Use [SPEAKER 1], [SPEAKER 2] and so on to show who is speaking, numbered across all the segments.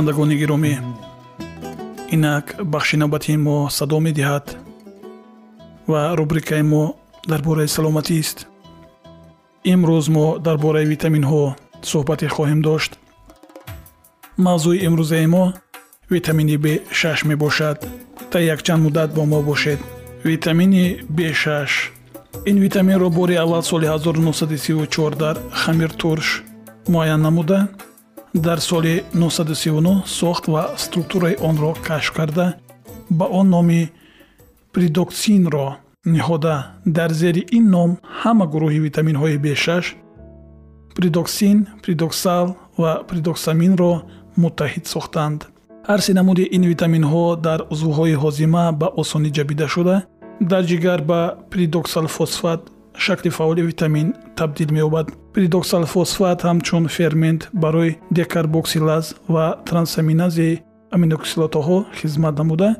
[SPEAKER 1] шунавандагони гиромӣ инак бахши навбатии мо садо медиҳад ва рубрикаи мо дар бораи саломатист имрӯз мо дар бораи витаминҳо суҳбате хоҳем дошт. Мавзӯи имрӯзаи мо витамини б6 мебошад та якчанд муддат бо мо бошед. Витамини б6 ин витаминро бори аввал соли 1934 дар хамиртурш муайян намуда дар соли 1939 сохт ва структураи онро кашф карда ба он номи придоксинро ниҳода. Дар зери ин ном ҳама гурӯҳи витаминҳои б6 придоксин придоксал ва придоксаминро муттаҳид сохтанд. Ҳар се намуди ин витаминҳо дар узвҳои ҳозима ба осонӣ ҷабида шуда. Дар ҷигар ба придоксалфосфат шакли фаъоли витамин табдил меёбад придоксалфосфат ҳамчун фермент барои декарбоксилаз ва трансаминазии аминокислотаҳо хизмат намуда.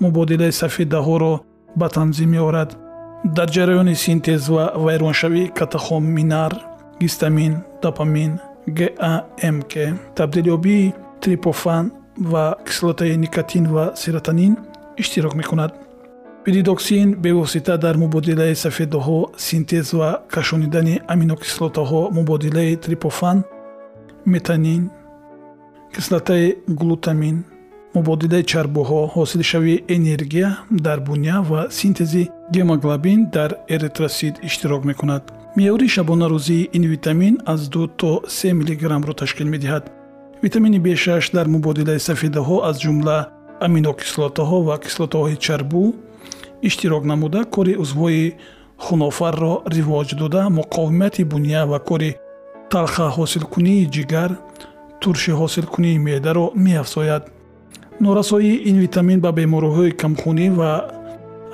[SPEAKER 1] Мубодилаи сафедаҳоро ба танзим меорад. Дар ҷараёни синтез ва вайроншавии катахоминар гистамин допамин гамк табдилёбии трипофан ва кислотаи никотин ва серотонин иштирок мекунад придоксин бевосита дар мубодилаи сафедаҳо синтез ва кашонидани аминокислотаҳо мубодилаи трипофан метанин кислотаи глутамин мубодилаи чарбуҳо ҳосилшавии энергия дар буня ва синтези гемоглобин дар эритросид иштирок мекунад. Меъёри шабонарӯзии ин витамин аз ду то се миллиграммро ташкил медиҳад. Витамини б6 дар мубодилаи сафедаҳо аз ҷумла аминокислотаҳо ва кислотаҳои чарбу иштирок намуда кори узвҳои хунофарро ривоҷ дода муқовимати буня ва кори талха ҳосилкунии ҷигар турши ҳосилкунии меъдаро меафзояд. Норасоии ин витамин ба бемориҳои камхунӣ ва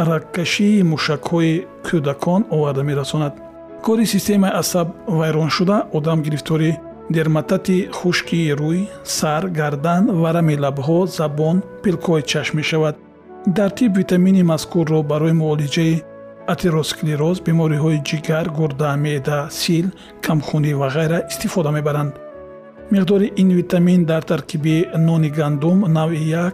[SPEAKER 1] рагкашии мушакҳои кӯдакон оварда мерасонад. Кори системаи асаб вайрон шуда одам гирифтори дерматати хушкии рӯй сар гардан ва рами лабҳо забон пилкҳои чашм мешавад дар тиб витамини мазкурро барои муолиҷаи атеросклероз бемориҳои ҷигар гурда меъда сил камхунӣ ва ғайра истифода мебаранд. миқдори ин витамин дар таркиби нони гандум навъи 1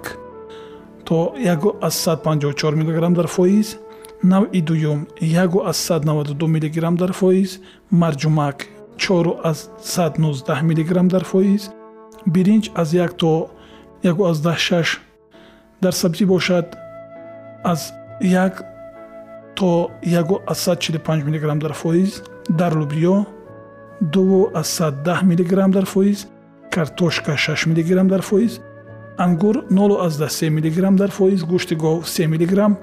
[SPEAKER 1] то 154 мг дар фоиз навъи дуюм 192 мг дар фоиз марҷумак 419 мг дар фоиз биринҷ аз 1 то 16 дар сабзӣ бошад. Аз 1 то 145 мг дар фоиз дар лубиё 210 мг дар фоиз картошка 6 мг дар фоиз ангур 03 мг дар фоиз гӯшти гов 3 мг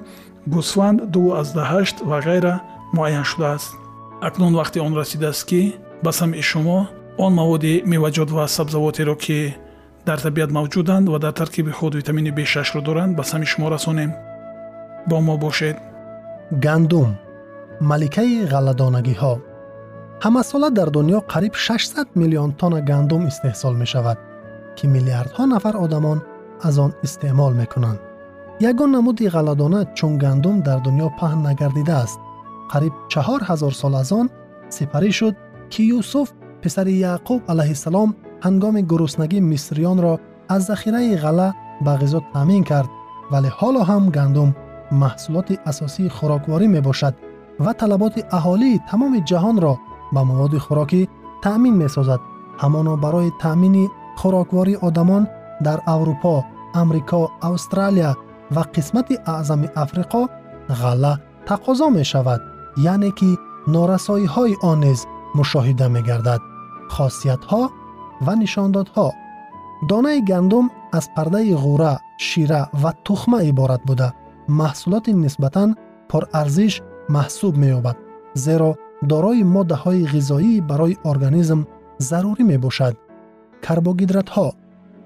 [SPEAKER 1] гӯсфанд 28 ва ғайра муайян шудааст. Акнун вақти он расидааст ки ба самъи шумо он маводи меваҷот ва сабзавотеро ки дар табиат мавҷуданд ва дар таркиби худ витамини б6ро доранд ба самъи шумо расонем. Бо мо бошед.
[SPEAKER 2] Гандум маликаи ғалладонагиҳо. Ҳамасола дар дунё қариб 600 миллион тонна гандум истеҳсол мешавад ки миллиардҳо нафар одамон аз он истеъмол мекунанд. Ягон намуди ғалладона чун гандум дар дунё паҳн нагардидааст. Қариб чаҳор ҳазор сол аз он сипарӣ шуд ки юсуф писари яъқуб алайҳиссалом ҳангоми гуруснагӣ мисриёнро аз захираи ғалла ба ғизо таъмин кард вале ҳоло ҳам гандум маҳсулоти асосии хӯрокворӣ мебошад ва талаботи аҳолии тамоми ҷаҳонро ба маводи хӯрокӣ таъмин месозад ҳамоно барои таъмини хӯроквории одамон дар аврупо амрико австралия ва қисмати аъзами африқо ғалла тақозо мешавад яъне ки норасоиҳои он низ мушоҳида мегардад хосиятҳо ва нишондодҳо. Донаи гандум аз пардаи ғура шира ва тухма иборат буда. Маҳсулоти нисбатан пурарзиш маҳсуб меёбад зеро дорои моддаҳои ғизоӣ барои организм зарурӣ мебошад. Карбогидратҳо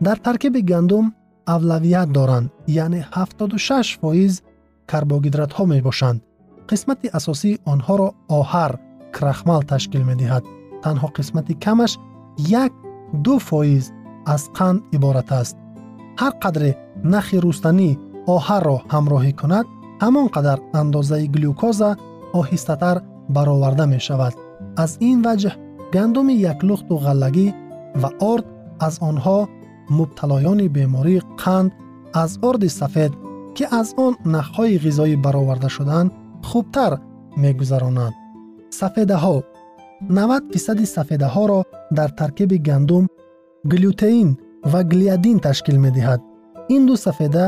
[SPEAKER 2] дар таркиби гандум авлавият доранд яъне 76 фоиз карбогидратҳо мебошанд. Қисмати асосии онҳоро оҳар крахмал ташкил медиҳад. Танҳо қисмати камаш як ду фоиз аз қанд иборат аст ҳар қадре нахи рустанӣ оҳарро ҳамроҳӣ кунад ҳамон қадар андозаи глюкоза оҳистатар бароварда мешавад аз ин ваҷҳ гандуми яклухту ғаллагӣ ва орд аз онҳо мубталоёни бемории қанд аз орди сафед ки аз он нахҳои ғизоӣ бароварда шудаанд хубтар мегузаронанд сафедаҳо 90 фисади сафедаҳоро дар таркиби гандум глютеин ва глиадин ташкил медиҳад. Ин ду сафеда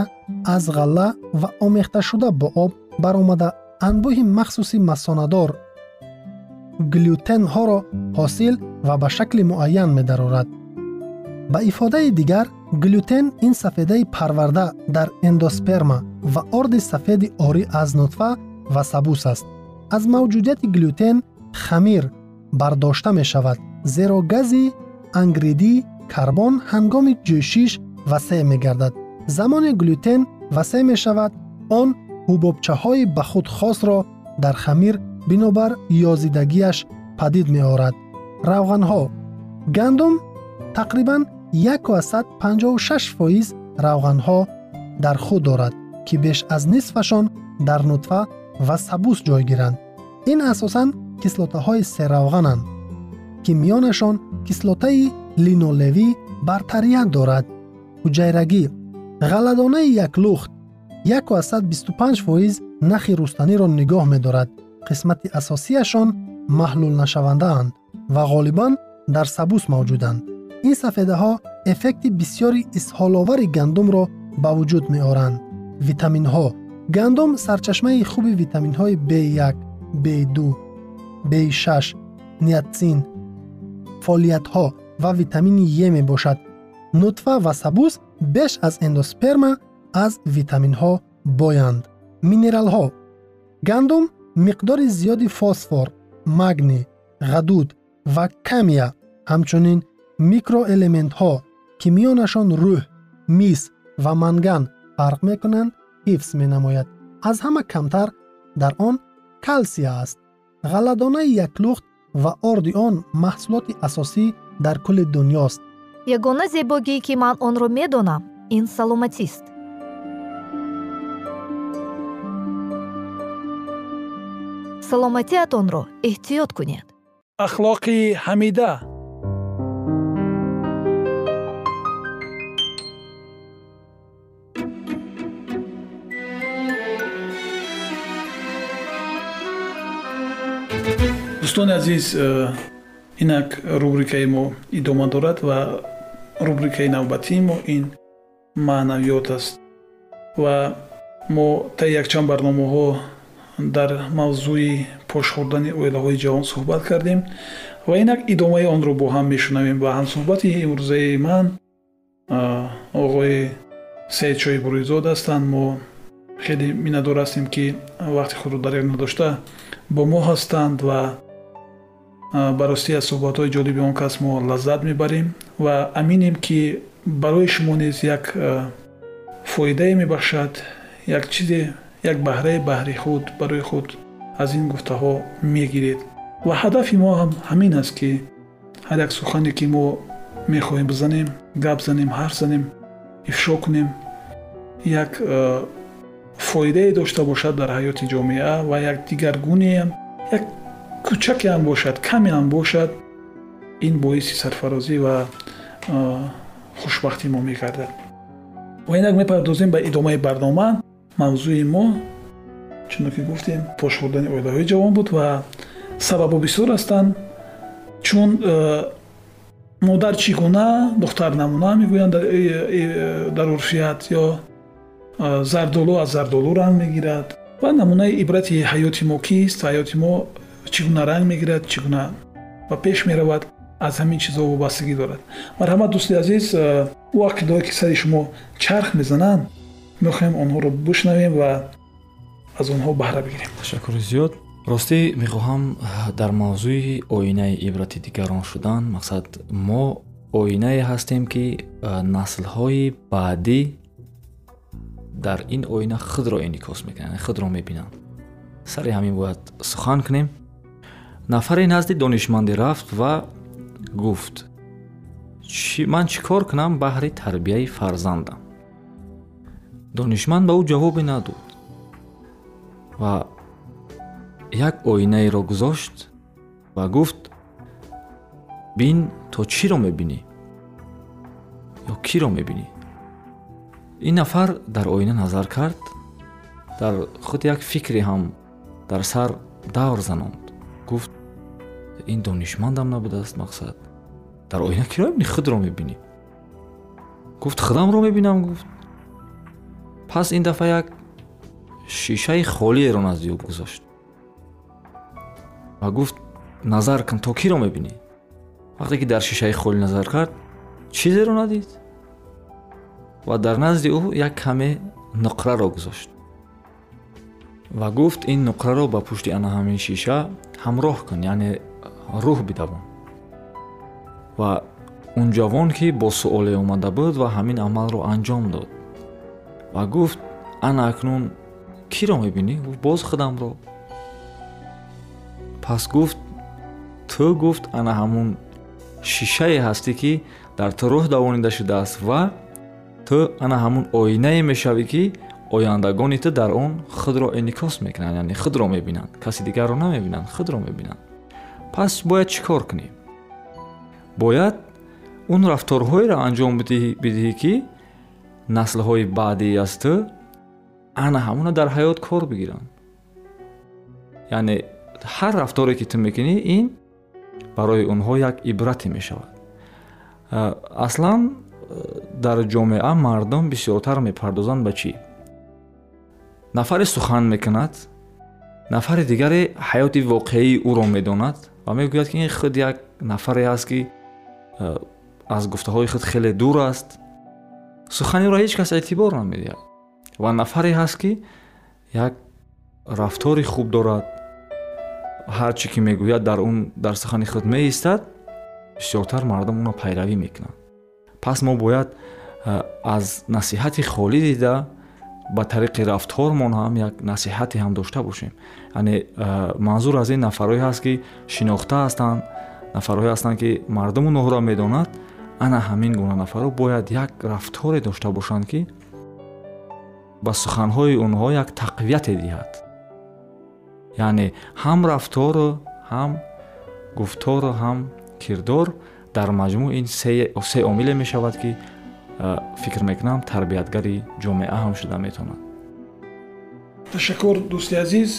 [SPEAKER 2] аз ғалла ва омехташуда бо об баромада анбӯҳи махсуси масонадор глютенҳоро ҳосил ва ба шакли муайян медарорад. Ба ифодаи дигар глютен ин сафедаи парварда дар эндосперма ва орди сафеди орӣ аз нутфа ва сабус аст. Аз мавҷудияти глютен хамир бардошта мешавад зеро гази ангридӣ карбон ҳангоми ҷӯшиш васеъ мегардад. Замоне глютен васеъ мешавад он ҳубобчаҳои ба худ хосро дар хамир бинобар ёзидагиаш падид меорад. Равғанҳо. Гандум тақрибан 156 фоиз равғанҳо дар худ дорад ки беш аз нисфашон дар нутфа ва сабус ҷойгиранд. Ин асосан кислотаҳои серавғананд ки миёнашон кислотаи линолевӣ бартарият дорад. Ҳуҷайрагӣ ғалладонаи яклухт 125 фоиз нахи рустаниро нигоҳ медорад. Қисмати асосияшон маҳлулнашавандаанд ва ғолибан дар сабус мавҷуданд. Ин сафедаҳо эффекти бисьёри исҳоловари гандумро ба вуҷуд меоранд. Витаминҳо. Гандум сарчашмаи хуби витаминҳои b1 b2 b6 ниатсин фолиятҳо ва витамини е мебошад. Нутфа ва сабус беш аз эндосперма аз витаминҳо боянд. Минералҳо. Гандум миқдори зиёди фосфор магни ғадуд ва камия ҳамчунин микроэлементҳо ки миёнашон рӯҳ мис ва манган фарқ мекунанд ҳифз менамояд. Аз ҳама камтар дар он калсия аст ғалладонаи яклухт ва орди он маҳсулоти асосӣ дар кулли дунёст.
[SPEAKER 3] Ягона зебогие ки ман онро медонам ин саломатист. Саломатиатонро эҳтиёт кунед.
[SPEAKER 1] Ахлоқи ҳамида дӯстони азиз э, инак рубрикаи мо идома дорад ва рубрикаи навбатии мо ин маънавиёт аст. Ва мо таи якчанд барномаҳо дар мавзӯи пошхӯрдани оилаҳои ҷавон суҳбат кардем ва инак идомаи онро бо ҳам мешунавем ва ҳамсуҳбати имрӯзаи ман оғои саидшои бурӯизод ҳастанд. Мо хеле миннатдор ҳастем ки вақти худро дарёфт надошта бо мо ҳастанд ва баростӣ аз суҳбатҳои ҷолиби он кас мо лаззат мебарем ва аминем ки барои шумо низ як фоидае мебахшад як чизе як баҳраи баҳри худ барои худ аз ин гуфтаҳо мегиред. Ва ҳадафи мо ҳам ҳамин аст ки ҳар як сухане ки мо мехоҳем бизанем гап занем ҳарф занем ифшо кунем як фоидае дошта бошад дар ҳаёти ҷомеа ва як дигаргунеам як кӯчакеам бошад камеам бошад ин боиси сарфарозӣ ва э, хушбахтӣ мо мегардад ва инак мепардозем ба идомаи барнома мавзӯи мо чуно ки гуфтем пошвурдани оилаҳои ҷавон буд ва сабабҳо бисёр ҳастанд чун э, модар чӣ гуна духтар намуна мегӯянд дар урфият ё зардолу аз зардолу ранг мегирад ва намунаи ибрати ҳаёти мо кист ҳаёти мо чӣ гуна ранг мегирад чӣ гуна ба пеш меравад аз ҳамин чизҳо вобастагӣ дорад. Марҳамат дӯсти азиз вақти дорад ки сари шумо чарх мезананд мехоҳем онҳоро бишнавем ва аз онҳо баҳра бигирем.
[SPEAKER 4] Ташаккури зиёд. Ростӣ мехоҳам дар мавзӯи оинаи ибрати дигарон шудан мақсад мо оинае ҳастем ки наслҳои баъдӣ дар ин оина худро инъикос мекунанд худро мебинанд сари ҳамин бояд сухан кунем нафаре назди донишмандӣ рафт ва гуфт ман чӣ кор кунам баҳри тарбияи фарзандам донишманд ба ӯ ҷавобе надод ва як оинаеро гузошт ва гуфт бин то чиро мебинӣ ё киро мебинӣ ин нафар дар оина назар кард дар худ як фикре ҳам дар сар давр занонд гуфт ин донишмандам набудааст мақсад дар оина киро мебинӣ худро мебинӣ? Гуфт худамро мебинам гуфт. Пас ин дафъа як шишаи холиеро назди ӯ гузошт ва гуфт назар кун то киро мебинӣ? Вақте ки дар шишаи холӣ назар кард чизеро надид ва дар назди ӯ як каме нуқраро гузошт ва гуфт ин нуқраро ба пушти ана ҳамин шиша ҳамроҳ кун яъне рӯҳ бидавон ва он ҷавон ки бо суоле омада буд ва ҳамин амалро анҷом дод ва гуфт ана акнун киро мебинӣ боз худамро пас гуфт ту гуфт ана ҳамун шишае ҳастӣ ки дар ту рӯҳ давонида шудааст ва ту ана ҳамун оинае мешавӣ ки ояндагони ту дар он худро инъикос мекунанд яъне худро мебинанд каси дигарро намебинанд худро мебинанд. Пас бояд чӣ кор кунӣ? Бояд он рафторҳоеро анҷом бидиҳӣ ки наслҳои баъдии аз ту ана ҳамона дар ҳаёт кор бигиранд. Яъне ҳар рафторе ки ту мекунӣ ин барои онҳо як ибрате мешавад. Аслан дар ҷомеа мардум бисёртар мепардозанд ба чӣ? Нафаре сухан мекунад? Нафари дигаре ҳаёти воқеии ӯро медонад? Ва мегӯяд ки ин худ як нафаре аст ки аз гуфтаҳои худ хеле дур аст. Сухани ӯро ҳеҷ кас эътибор намедиҳад. Ва нафаре ҳаст ки як рафтори хуб дорад. Ҳар чӣ ки мегӯяд дар он дар сухани худ меистад бисёртар мардум онро пайравӣ мекунанд пас мо бояд аз насиҳати холӣ дида ба тариқи рафтормон ҳам як насиҳате ҳам дошта бошем. Яъне манзур аз ин нафарҳое ҳаст ки шинохта ҳастанд нафарҳое ҳастанд ки мардуму ноҳро медонад ана ҳамин гуна нафарҳо бояд як рафторе дошта бошанд ки ба суханҳои онҳо як тақвияте диҳад яъне ҳам рафтору ҳам гуфтору ҳам кирдор дар маҷмӯъ ин се омиле мешавад ки фикр мекунам тарбиятгари ҷомеа ҳам шуда метавонад.
[SPEAKER 1] Ташаккур дӯсти азиз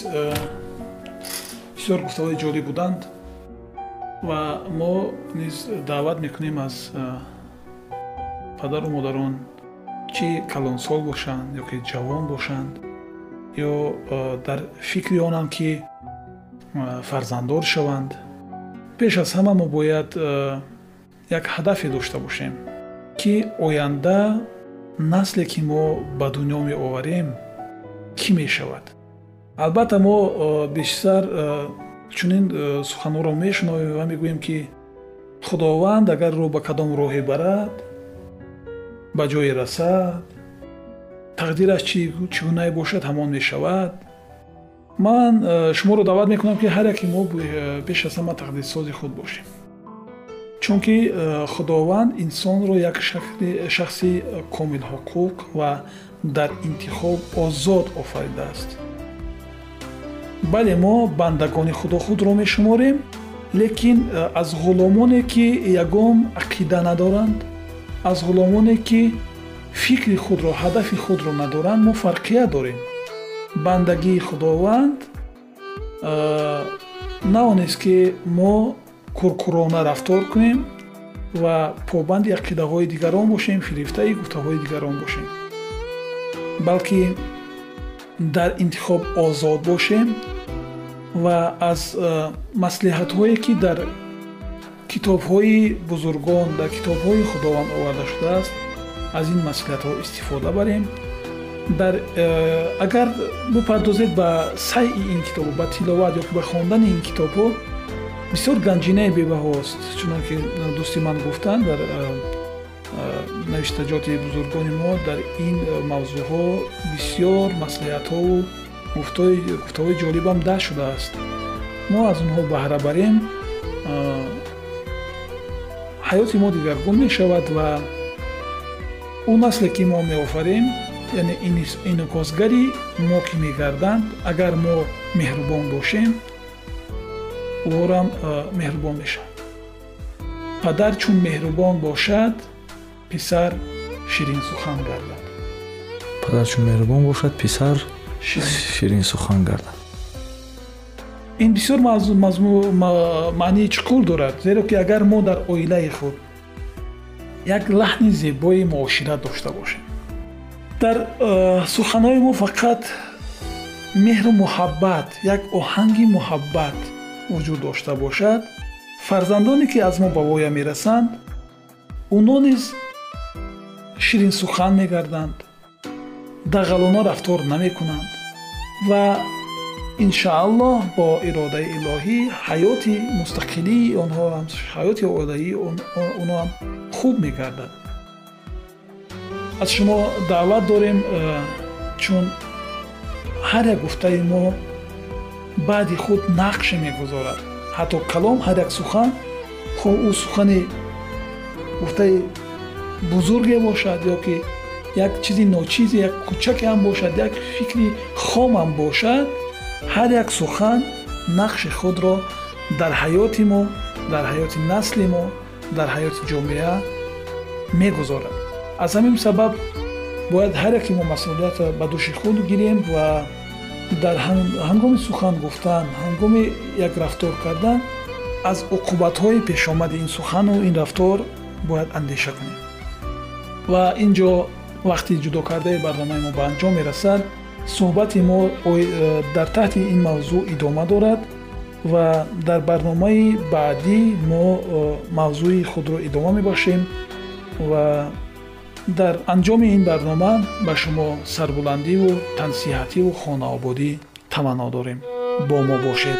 [SPEAKER 1] бисёр гуфтаҳои ҷолиб буданд. Ва мо низ даъват мекунем аз падару модарон чӣ калонсол бошанд ё ки ҷавон бошанд ё дар фикри онанд ки фарзанддор шаванд. Пеш аз ҳама мо бояд як ҳадафе дошта бошем ки оянда насле ки мо ба дунё меоварем кӣ мешавад? Албатта мо бештар чунин суханҳоро мешунавем ва мегӯем ки худованд агар ро ба кадом роҳе барад ба ҷое расад тақдираш чӣ гунае бошад ҳамон мешавад. Ман э, шуморо даъват мекунам ки ҳар яке мо пеш аз ҳама тақдирсози худ бошем чунки худованд инсонро як шахси комилҳуқуқ ва дар интихоб озод офаридааст бале мо бандагони худо худро мешуморем лекин аз ғуломоне ки ягон ақида надоранд аз ғуломоне ки фикри худро ҳадафи худро надоранд мо фарқия дорем бандагии худованд на онест ки мо куркурона рафтор кунем ва побанди ақидаҳои дигарон бошем фирифтаи гуфтаҳои дигарон бошем. Балки дар интихоб озод бошем ва аз маслиҳатҳое ки дар китобҳои бузургон дар китобҳои худованд оварда шудааст аз ин маслиҳатҳо истифода барем. Дар э, агар бипардозед ба сайъи ин китобо ба тиловат ёки ба хондани ин китобҳо бисёр ганҷинаи бебаҳост чунон ки дӯсти ман гуфтанд дар навиштаҷоти бузургони мо дар ин мавзӯъҳо бисёр маслиҳатҳову гуфтаҳои ҷолибам даст шудааст. Мо аз онҳо баҳра барем ҳаёти мо дигаргун мешавад ва он насле ки мо меофарем яъне инъикосгари мо ки мегарданд агар мо меҳрубон бошем орам меҳрубон мешавад падар чун меҳрубон бошад писар ширинсухан гардад
[SPEAKER 4] падар чун меҳрубон бошад писар ширинсухан гардад
[SPEAKER 1] ин бисёр маънии чуқур дорад зеро ки агар мо дар оилаи худ як лаҳни зебои муошират дошта бошем дар э, суханҳои мо фақат меҳру муҳаббат як оҳанги муҳаббат вуҷуд дошта бошад фарзандоне ки аз мо ба воя мерасанд онҳо низ ширинсухан мегарданд дағалона рафтор намекунанд ва иншааллоҳ бо иродаи илоҳӣ ҳаёти мустақилии онҳо ҳаёти оилаии онҳо ҳам хуб мегардад. Аз шумо даъват дорем чун ҳар як гуфтаи мо баъди худ нақше мегузорад ҳатто калом ҳар як сухан хоҳ ӯ сухани гуфтаи бузурге бошад ё ки як чизи ночизе як кӯчаке ҳам бошад як фикри хомам бошад ҳар як сухан нақши худро дар ҳаёти мо дар ҳаёти насли мо дар ҳаёти ҷомеа мегузорад аз ҳамин сабаб бояд ҳар яке мо масъулиятро ба дӯши худ гирем ва дар ҳангоми сухан гуфтан ҳангоми як рафтор кардан аз уқубатҳои пешомади ин сухану ин рафтор бояд андеша кунем. Ва ин ҷо вақти ҷудо кардаи барномаи мо ба анҷом мерасад суҳбати мо дар таҳти ин мавзӯъ идома дорад ва дар барномаи баъдӣ мо мавзӯи худро идома мебахшем ва дар анҷоми ин барнома ба шумо сарбуландиву тансиҳативу хонаободӣ таманно дорем бо мо бошед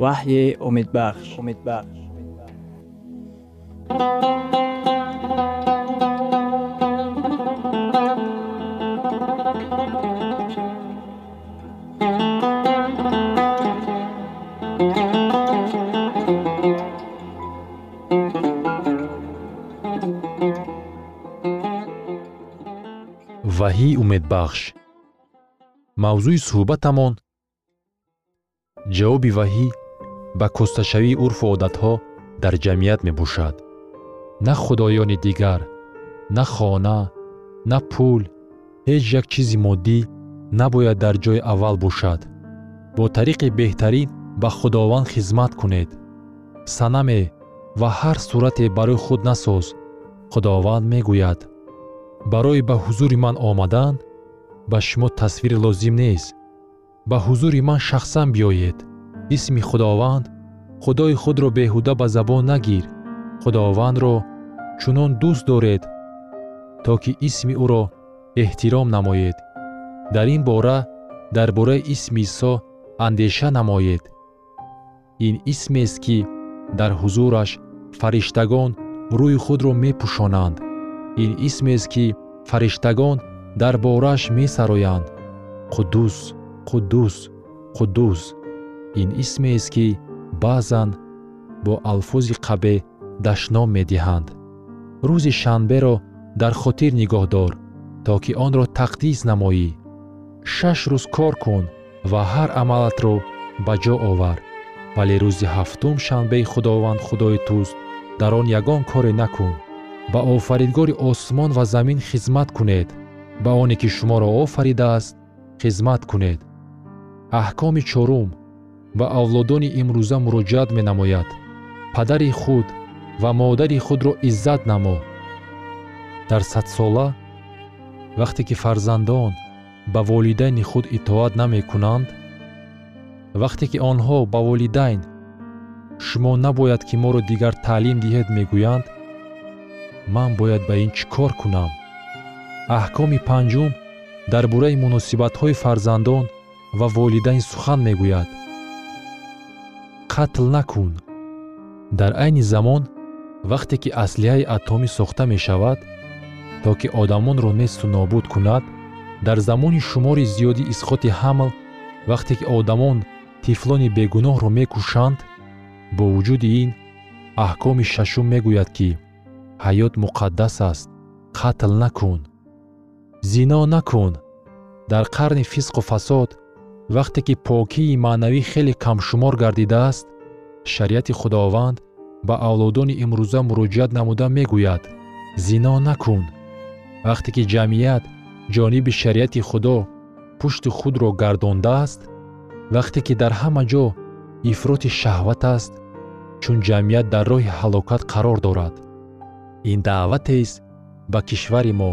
[SPEAKER 5] وحی امید بخش امید بخش
[SPEAKER 6] ваҳии умедбахш мавзӯи суҳбатамон ҷавоби ваҳӣ ба кӯсташавии урфу одатҳо дар ҷамъият мебошад. На худоёни дигар на хона на пул ҳеҷ як чизи моддӣ набояд дар ҷойи аввал бошад. Бо тариқи беҳтарин ба худованд хизмат кунед. Санаме ва ҳар сурате барои худ насоз худованд мегӯяд. Барои ба ҳузури ман омадан ба шумо тасвир лозим нест. Ба ҳузури ман шахсан биёед исми худованд худои худро беҳуда ба забон нагир. Худовандро чунон дӯст доред то ки исми ӯро эҳтиром намоед. Дар ин бора дар бораи исми исо андеша намоед. Ин исмест ки дар ҳузураш фариштагон рӯи худро мепӯшонанд. Ин исмест ки фариштагон дар борааш месароянд. Қуддус қуддус қуддус ин исмест ки баъзан бо алфози қабеҳ дашном медиҳанд. Рӯзи шанберо дар хотир нигоҳ дор то ки онро тақдис намоӣ. Шаш рӯз кор кун ва ҳар амалатро ба ҷо овар. Вале рӯзи ҳафтум шанбеи худованд худои туст дар он ягон коре накун. Ба офаридгори осмон ва замин хизмат кунед. Ба оне ки шуморо офаридааст хизмат кунед. Аҳкоми чорум ба авлодони имрӯза муроҷиат менамояд. Падари худ ва модари худро иззат намо. Дар садсола вақте ки фарзандон ба волидайни худ итоат намекунанд вақте ки онҳо ба волидайн шумо набояд ки моро дигар таълим диҳед мегӯянд ман бояд ба ин чӣ кор кунам? Аҳкоми панҷум дар бораи муносибатҳои фарзандон ва волидайн сухан мегӯяд қатл накун. Дар айни замон вақте ки аслиҳаи атомӣ сохта мешавад то ки одамонро несту нобуд кунад дар замони шумори зиёди исқоти ҳамл вақте ки одамон тифлони бегуноҳро мекушанд бо вуҷуди ин аҳкоми шашум мегӯяд ки ҳаёт муқаддас аст қатл накун. Зино накун. Дар қарни фисқу фасод вақте ки покии маънавӣ хеле камшумор гардидааст шариати худованд ба авлодони имрӯза муроҷиат намуда мегӯяд. Зино накун. Вақте ки ҷамъият ҷониби шариати худо пушти худро гардондааст вақте ки дар ҳама ҷо ифроти шаҳват аст чун ҷамъият дар роҳи ҳалокат қарор дорад. Ин даъватест ба кишвари мо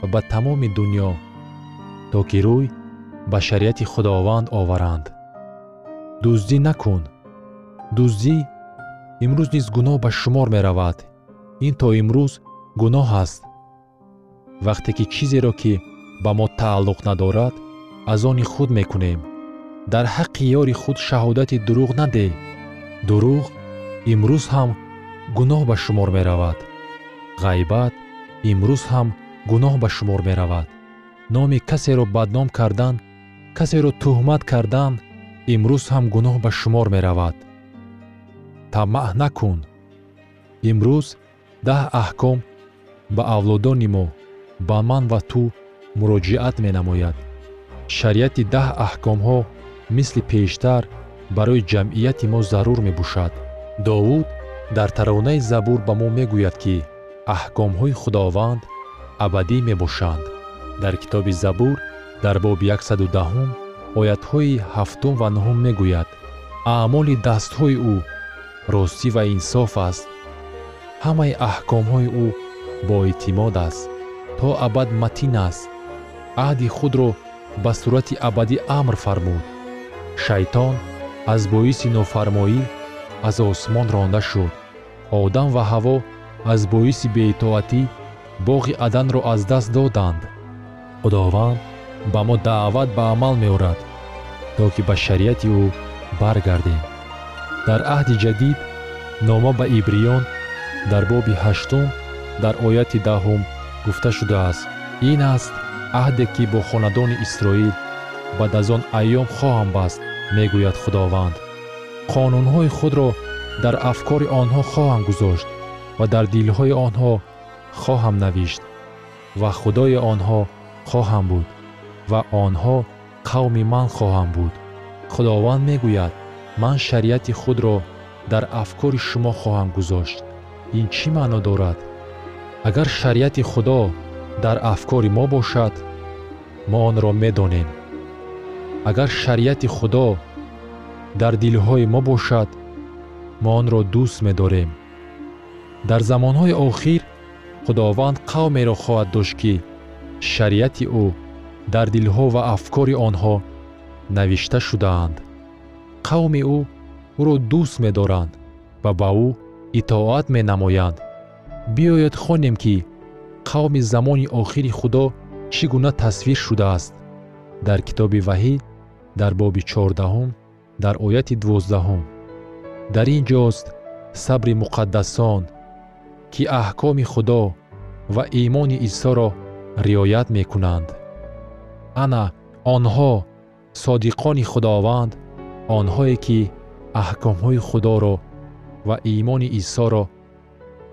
[SPEAKER 6] ва ба тамоми дуньё то ки рӯй ба шариати худованд оваранд. Дуздӣ накун. Дуздӣ имрӯз низ гуноҳ ба шумор меравад. Ин то имрӯз гуноҳ аст. Вақте ки чизеро ки ба мо тааллуқ надорад аз они худ мекунем. Дар ҳаққи ёри худ шаҳодати дурӯғ надеҳ дурӯғ имрӯз ҳам гуноҳ ба шумор меравад. Ғайбат имрӯз ҳам гуноҳ ба шумор меравад. Номи касеро бадном кардан касеро тӯҳмат кардан имрӯз ҳам гуноҳ ба шумор меравад. Тамаъ накун. Имрӯз даҳ аҳком ба авлодони мо ба ман ва ту муроҷиат менамояд. Шариати даҳ аҳкомҳо мисли пештар барои ҷамъияти мо зарур мебошад. Довуд дар таронаи забур ба мо мегӯяд ки аҳкомҳои худованд абадӣ мебошанд. Дар китоби забур дар боби 110 оятҳои ҳафтум ва нуҳум мегӯяд. Аъмоли дастҳои ӯ ростӣ ва инсоф аст. Ҳамаи аҳкомҳои ӯ боэътимод аст то абад матин аст. Аҳди худро ба сурати абадӣ амр фармуд. Шайтон аз боиси нофармоӣ аз осмон ронда шуд. Одам ва ҳаво аз боиси беитоатӣ боғи аданро аз даст доданд. Худованд ба мо даъват ба амал меорад то ки ба шариати ӯ баргардем. Дар аҳди ҷадид нома ба ибриён дар боби ҳаштум дар ояти даҳум гуфта шудааст. Ин аст аҳде ки бо хонадони исроил баъд аз он айём хоҳам баст мегӯяд худованд. Қонунҳои худро дар афкори онҳо хоҳам гузошт ва дар дилҳои онҳо хоҳам навишт ва худои онҳо хоҳам буд ва онҳо қавми ман хоҳам буд. Худованд мегӯяд ман шариати худро дар афкори шумо хоҳам гузошт. Ин чӣ маъно дорад? Агар шариати худо дар афкори мо бошад мо онро медонем. Агар шариати худо дар дилҳои мо бошад мо онро дӯст медорем. Дар замонҳои охир худованд қавмеро хоҳад дошт ки шариати ӯ дар дилҳо ва афкори онҳо навишта шудаанд. Қавми ӯ ӯро дӯст медоранд ва ба ӯ итоат менамоянд. Биёед хонем ки қавми замони охири худо чӣ гуна тасвир шудааст. Дар китоби ваҳӣ дар боби чордаҳум дар ояти дувоздаҳум дар ин ҷост сабри муқаддасон ки аҳкоми худо ва имони исоро риоят мекунанд ана онҳо содиқони худованд онҳое ки аҳкомҳои худоро ва имони исоро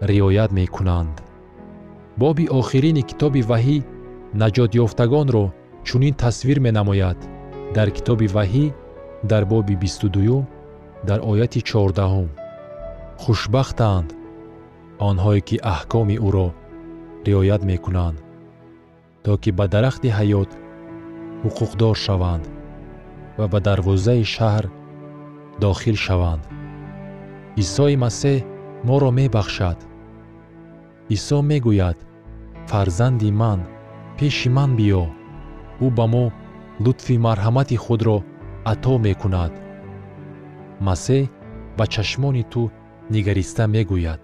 [SPEAKER 6] риоят мекунанд. Боби охирини китоби ваҳӣ наҷотёфтагонро чунин тасвир менамояд. Дар китоби ваҳӣ дар боби бисту дуюм дар ояти чордаҳум. Хушбахтанд онҳое ки аҳкоми ӯро риоят мекунанд. То ки ба дарахти ҳаёт ҳуқуқдор шаванд ва ба дарвозаи шаҳр дохил шаванд. Исои масеҳ моро мебахшад. Исо мегӯяд фарзанди ман пеши ман биё ӯ ба мо лутфи марҳамати худро ато мекунад масеҳ ба чашмони ту нигариста мегӯяд.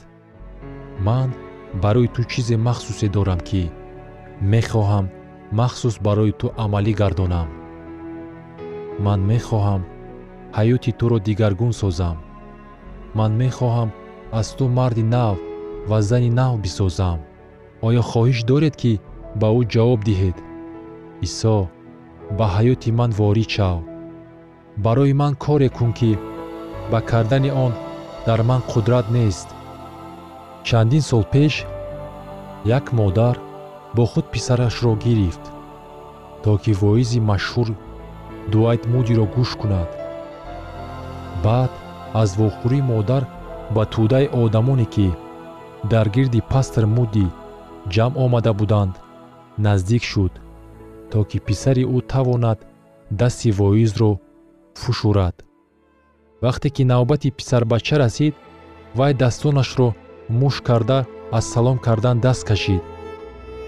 [SPEAKER 6] Ман барои ту чизе махсусе дорам ки мехоҳам махсус барои ту амалӣ гардонам. Ман мехоҳам ҳаёти туро дигаргун созам. Ман мехоҳам аз ту марди нав ва зани нав бисозам. Оё хоҳиш доред ки ба ӯ ҷавоб диҳед. Исо ба ҳаёти ман ворид шав барои ман коре кун ки ба кардани он дар ман қудрат нест. Чандин сол пеш як модар бо худ писарашро гирифт то ки воизи машҳур дуайт мудиро гӯш кунад. Баъд аз вохӯрии модар ба тӯдаи одамоне ки дар гирди пастр муди ҷамъ омада буданд наздик шуд то ки писари ӯ тавонад дасти воизро фушурад. Вақте ки навбати писарбача расид вай дастонашро муш карда аз салом кардан даст кашид